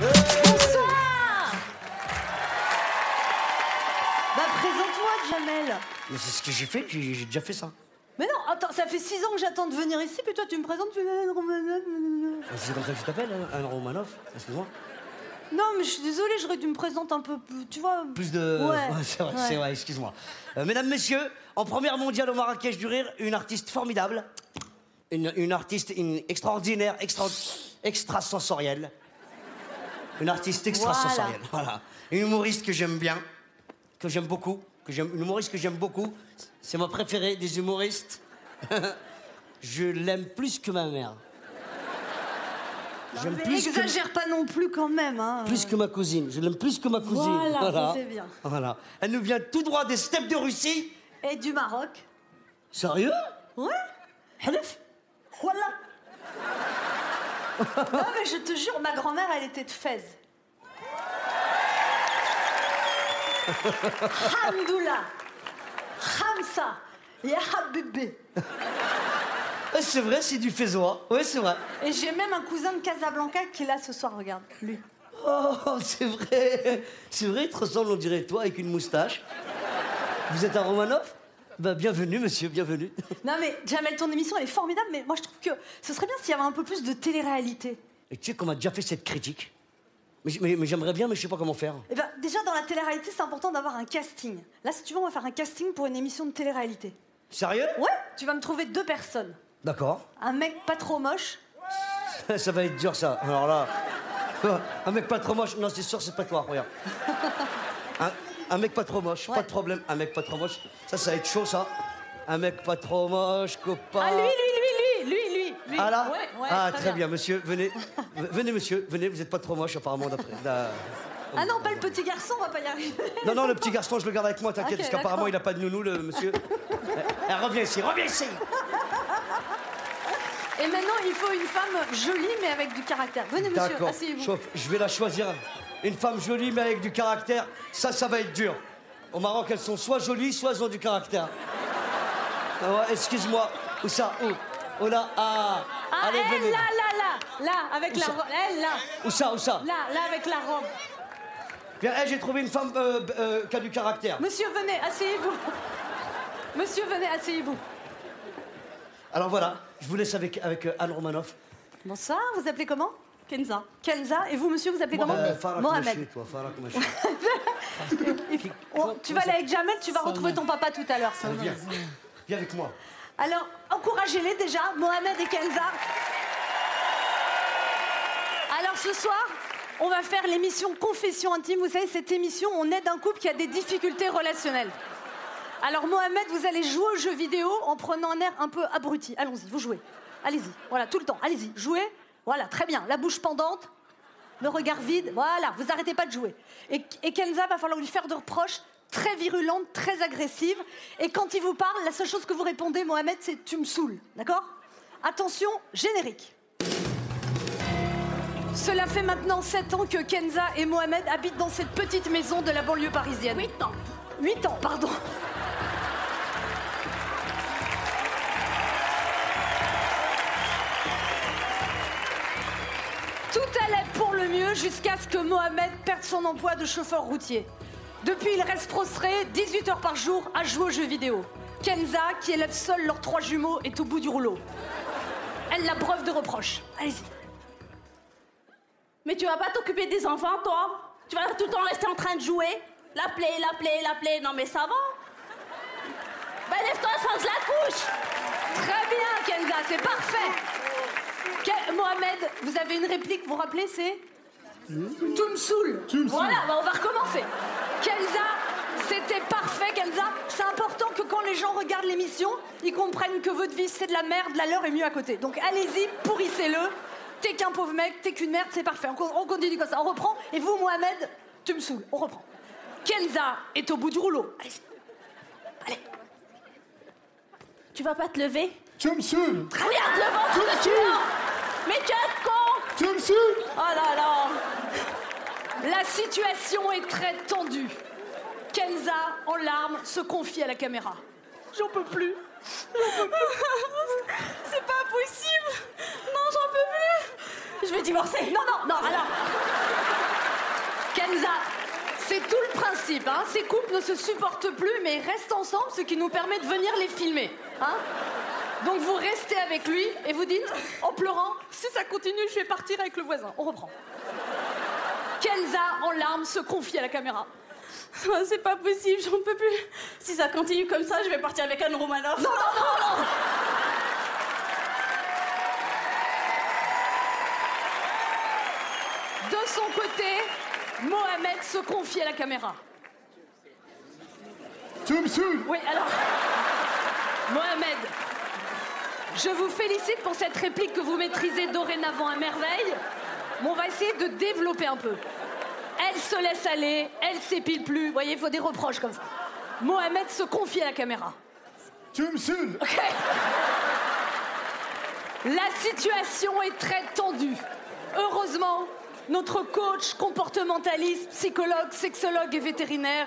Bonsoir Bah présente-moi, Jamel Mais c'est ce que j'ai fait, j'ai j'ai déjà fait ça. Mais non, attends, ça fait six ans que j'attends de venir ici, puis toi tu me présentes, tu fais Anne Romanoff. C'est comme ça que tu t'appelles, hein, Anne Romanoff Excuse-moi. Non, mais je suis désolée, j'aurais dû me présenter un peu plus, tu vois... Plus de. Ouais, c'est vrai, c'est vrai, excuse-moi. Euh, mesdames, messieurs, en première mondiale au Marrakech du Rire, une artiste formidable. Une, une artiste une extraordinaire, extra, extrasensorielle. Une artiste extrasensorielle, voilà. Une humoriste que j'aime bien, que j'aime beaucoup, que j'aime, une humoriste que j'aime beaucoup. C'est ma préférée des humoristes. Je l'aime plus que ma mère. J'aime plus que- exagère pas non plus quand même, hein. plus que ma cousine. Je l'aime plus que ma cousine. Voilà, c'est bien. Voilà. Elle nous vient tout droit des steppes de Russie. Et du Maroc. Sérieux? Ouais Halef Voilà Non mais je te jure, ma grand-mère, elle était de Fès. Hamdoullah Hamsa Ya Eh, C'est vrai, c'est du Fézois. Oui, c'est vrai. Et j'ai même un cousin de Casablanca qui est là ce soir, regarde, lui. Oh, c'est vrai. C'est vrai, il te ressemble, on dirait toi, avec une moustache. Vous êtes un Romanov? Bah, Bienvenue, monsieur, bienvenue. Non mais Jamel, ton émission elle est formidable, mais moi je trouve que ce serait bien s'il y avait un peu plus de télé-réalité. Et tu sais qu'on m'a déjà fait cette critique Mais, j- mais- mais j'aimerais bien, mais je sais pas comment faire. Eh ben, déjà dans la télé-réalité, c'est important d'avoir un casting. Là, si tu veux, on va faire un casting pour une émission de télé-réalité. Sérieux? Ouais, tu vas me trouver deux personnes. D'accord. Un mec pas trop moche. Ça va être dur, ça. Alors là. Un mec pas trop moche. Non, c'est sûr, c'est pas toi, regarde. Un, mec pas trop moche, Ouais. pas de problème. Un mec pas trop moche. Ça, ça va être chaud, ça. Un mec pas trop moche, copain. Ah, lui, lui, lui, lui, lui, lui. Ah là Ouais, ouais, Ah, très bien. monsieur, venez. Venez, monsieur, venez, vous êtes pas trop moche, apparemment, d'après. da- Ah non, pas le petit garçon, on va pas y arriver. Non, non, le petit garçon, je le garde avec moi, t'inquiète, parce qu'apparemment, il a pas de nounou, le monsieur. Eh, eh, reviens ici, reviens ici Et maintenant, il faut une femme jolie, mais avec du caractère. Venez, monsieur, D'accord. asseyez-vous. Je vais la choisir. Une femme jolie, mais avec du caractère. Ça, ça va être dur. Au Maroc, elles sont soit jolies, soit elles ont du caractère. Ah ouais, excuse-moi. Où ça Où Oh là, ah Ah, Allez, elle, venez. là, là, là, là, avec Où la ça robe. Elle, là, Où ça Où ça là, là, avec la robe. Bien, eh, j'ai trouvé une femme euh, euh, qui a du caractère. Monsieur, venez, asseyez-vous. Monsieur, venez, asseyez-vous. Alors voilà, je vous laisse avec, avec euh, Anne Romanoff. Bonsoir, vous appelez comment? Kenza. Kenza, et vous, monsieur, vous appelez comment? Euh, Mohamed. Toi. Oh, tu vas aller avec Jamel, tu vas retrouver ton papa tout à l'heure. ça. Viens, viens avec moi. Alors, encouragez-les déjà, Mohamed et Kenza. Alors ce soir, on va faire l'émission Confession intime. Vous savez, cette émission, on aide un couple qui a des difficultés relationnelles. Alors Mohamed, vous allez jouer aux jeux vidéo en prenant un air un peu abruti. Allons-y, vous jouez. Allez-y, voilà, tout le temps. Allez-y, jouez. Voilà, très bien. La bouche pendante, le regard vide. Voilà, vous arrêtez pas de jouer. Et, et Kenza, va falloir lui faire de reproches très virulentes, très agressives. Et quand il vous parle, la seule chose que vous répondez, Mohamed, c'est tu me saoules. D'accord? Attention, générique. Cela fait maintenant 7 ans que Kenza et Mohamed habitent dans cette petite maison de la banlieue parisienne. 8 ans. 8 ans, pardon. Tout allait pour le mieux jusqu'à ce que Mohamed perde son emploi de chauffeur routier. Depuis, il reste prostré 18 heures par jour à jouer aux jeux vidéo. Kenza, qui élève seule leurs trois jumeaux, est au bout du rouleau. Elle la breuve de reproches. Allez-y. Mais tu vas pas t'occuper des enfants, toi? Tu vas tout le temps rester en train de jouer? L'appeler, l'appeler, l'appeler. Non, mais ça va Bah, lève-toi, change la couche Très bien, Kenza, c'est parfait. Mohamed, vous avez une réplique, vous vous rappelez, c'est Tu me saoules. Voilà, bah, on va recommencer. Kenza, c'était parfait, Kenza. C'est important que quand les gens regardent l'émission, ils comprennent que votre vie, c'est de la merde, la leur est mieux à côté. Donc allez-y, pourrissez-le. t'es qu'un pauvre mec, t'es qu'une merde, c'est parfait. On, con- on continue comme ça, on reprend. Et vous, Mohamed, tu me saoules, on reprend. Kenza est au bout du rouleau. Allez, allez. Tu vas pas te lever? Tu me saoules Regarde le ventre Tu de me saoules Mais tu es con Tu me saoules Oh là là La situation est très tendue. Kenza, en larmes, se confie à la caméra. J'en peux plus. C'est pas possible Non, j'en peux plus Je vais divorcer Non, non, non, alors. Kenza, c'est tout le principe. Hein. Ces couples ne se supportent plus, mais ils restent ensemble, ce qui nous permet de venir les filmer. Hein. Donc vous restez avec lui et vous dites, en pleurant, si ça continue, je vais partir avec le voisin. On reprend. Kenza, en larmes, se confie à la caméra. Oh, C'est pas possible, j'en peux plus Si ça continue comme ça, je vais partir avec Anne Romanoff Non, non, non, De son côté, Mohamed se confie à la caméra. Tu me saoules Oui, alors. Mohamed, je vous félicite pour cette réplique que vous maîtrisez dorénavant à merveille. Mais on va essayer de développer un peu. Elle se laisse aller, elle s'épile plus. Vous voyez, il faut des reproches comme ça. Mohamed se confie à la caméra. Tu me saoules Ok. La situation est très tendue. Heureusement, notre coach comportementaliste, psychologue, sexologue et vétérinaire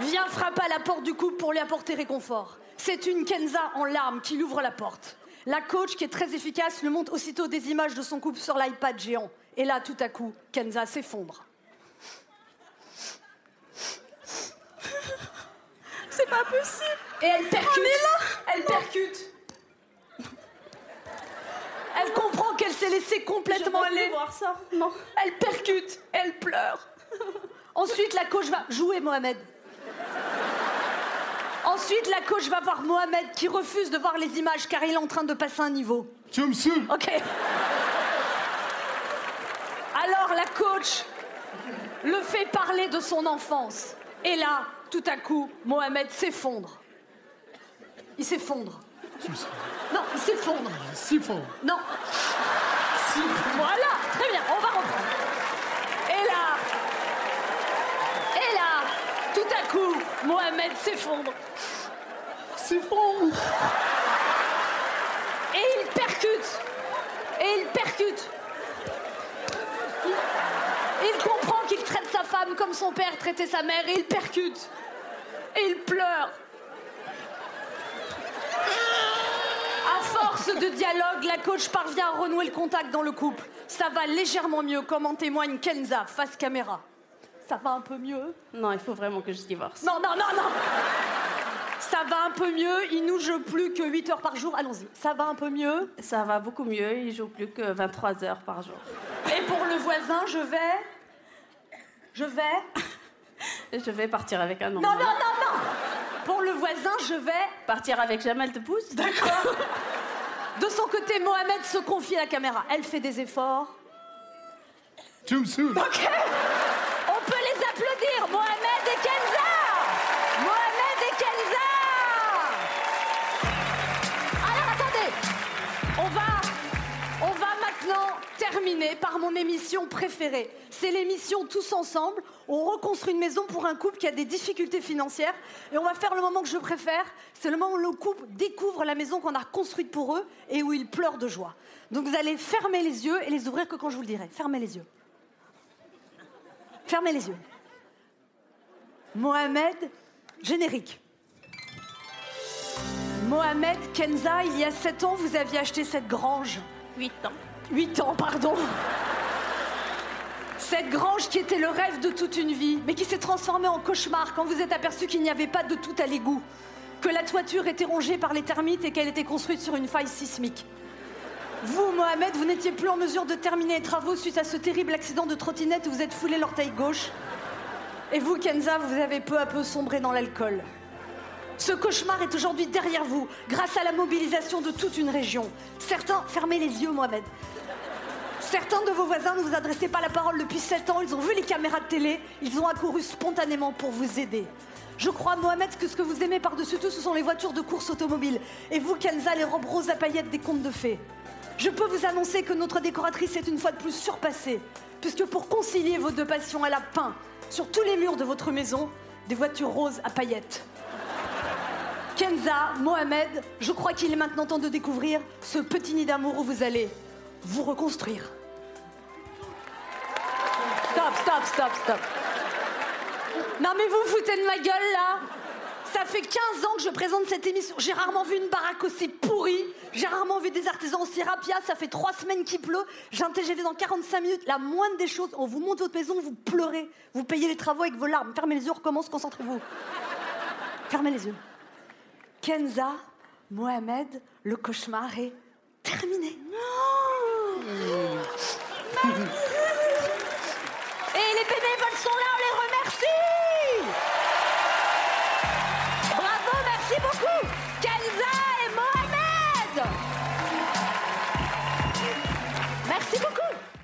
vient frapper à la porte du couple pour lui apporter réconfort. C'est une Kenza en larmes qui lui ouvre la porte. La coach, qui est très efficace, lui montre aussitôt des images de son couple sur l'iPad géant. Et là, tout à coup, Kenza s'effondre. C'est pas possible Et elle percute. Elle percute. Elle comprend qu'elle s'est laissée complètement Je aller. plus voir ça, non Elle percute, elle pleure. Ensuite, la coach va jouer Mohamed. Ensuite, la coach va voir Mohamed qui refuse de voir les images car il est en train de passer un niveau. Tu me saoules Ok. Alors la coach le fait parler de son enfance. Et là, tout à coup, Mohamed s'effondre. Il s'effondre. Non, il s'effondre. Siphon Non. Voilà, très bien, on va reprendre. Et là, et là, tout à coup, Mohamed s'effondre. Siphon Et il percute. Et il percute. Il comprend qu'il traite sa femme comme son père traitait sa mère et il percute. Et il pleure. À force de dialogue, la coach parvient à renouer le contact dans le couple. Ça va légèrement mieux, comme en témoigne Kenza, face caméra. Ça va un peu mieux Non, il faut vraiment que je divorce. Non, non, non, non Ça va un peu mieux, il nous joue plus que 8 heures par jour. Allons-y, ça va un peu mieux. Ça va beaucoup mieux, il joue plus que 23 heures par jour. Et pour le voisin, je vais. Je vais. Je vais partir avec un homme. Non, non, non, non Pour le voisin, je vais. Partir avec Jamel te pousse D'accord. De son côté, Mohamed se confie à la caméra. Elle fait des efforts. Tu me saoules Ok terminer par mon émission préférée. C'est l'émission Tous Ensemble. On reconstruit une maison pour un couple qui a des difficultés financières. Et on va faire le moment que je préfère. C'est le moment où le couple découvre la maison qu'on a construite pour eux et où ils pleurent de joie. Donc vous allez fermer les yeux et les ouvrir que quand je vous le dirai. Fermez les yeux. Fermez les yeux. Mohamed, générique. Mohamed Kenza, il y a 7 ans, vous aviez acheté cette grange. 8 ans. 8 ans, pardon. Cette grange qui était le rêve de toute une vie, mais qui s'est transformée en cauchemar quand vous êtes aperçu qu'il n'y avait pas de tout à l'égout, que la toiture était rongée par les termites et qu'elle était construite sur une faille sismique. Vous, Mohamed, vous n'étiez plus en mesure de terminer les travaux suite à ce terrible accident de trottinette où vous êtes foulé l'orteil gauche. Et vous, Kenza, vous avez peu à peu sombré dans l'alcool. Ce cauchemar est aujourd'hui derrière vous, grâce à la mobilisation de toute une région. Certains, fermez les yeux, Mohamed. Certains de vos voisins ne vous adressaient pas la parole depuis 7 ans, ils ont vu les caméras de télé, ils ont accouru spontanément pour vous aider. Je crois, Mohamed, que ce que vous aimez par-dessus tout, ce sont les voitures de course automobile. Et vous, Kenza, les robes roses à paillettes des contes de fées. Je peux vous annoncer que notre décoratrice est une fois de plus surpassée, puisque pour concilier vos deux passions, elle a peint sur tous les murs de votre maison des voitures roses à paillettes. Kenza, Mohamed, je crois qu'il est maintenant temps de découvrir ce petit nid d'amour où vous allez vous reconstruire. Stop, stop, stop. Non mais vous vous foutez de ma gueule là Ça fait 15 ans que je présente cette émission. J'ai rarement vu une baraque aussi pourrie. J'ai rarement vu des artisans aussi rapias. Ça fait 3 semaines qu'il pleut. J'ai un TGV dans 45 minutes. La moindre des choses, on vous monte votre maison, vous pleurez. Vous payez les travaux avec vos larmes. Fermez les yeux, recommence, concentrez-vous. Fermez les yeux. Kenza, Mohamed, le cauchemar est terminé. Non sold out.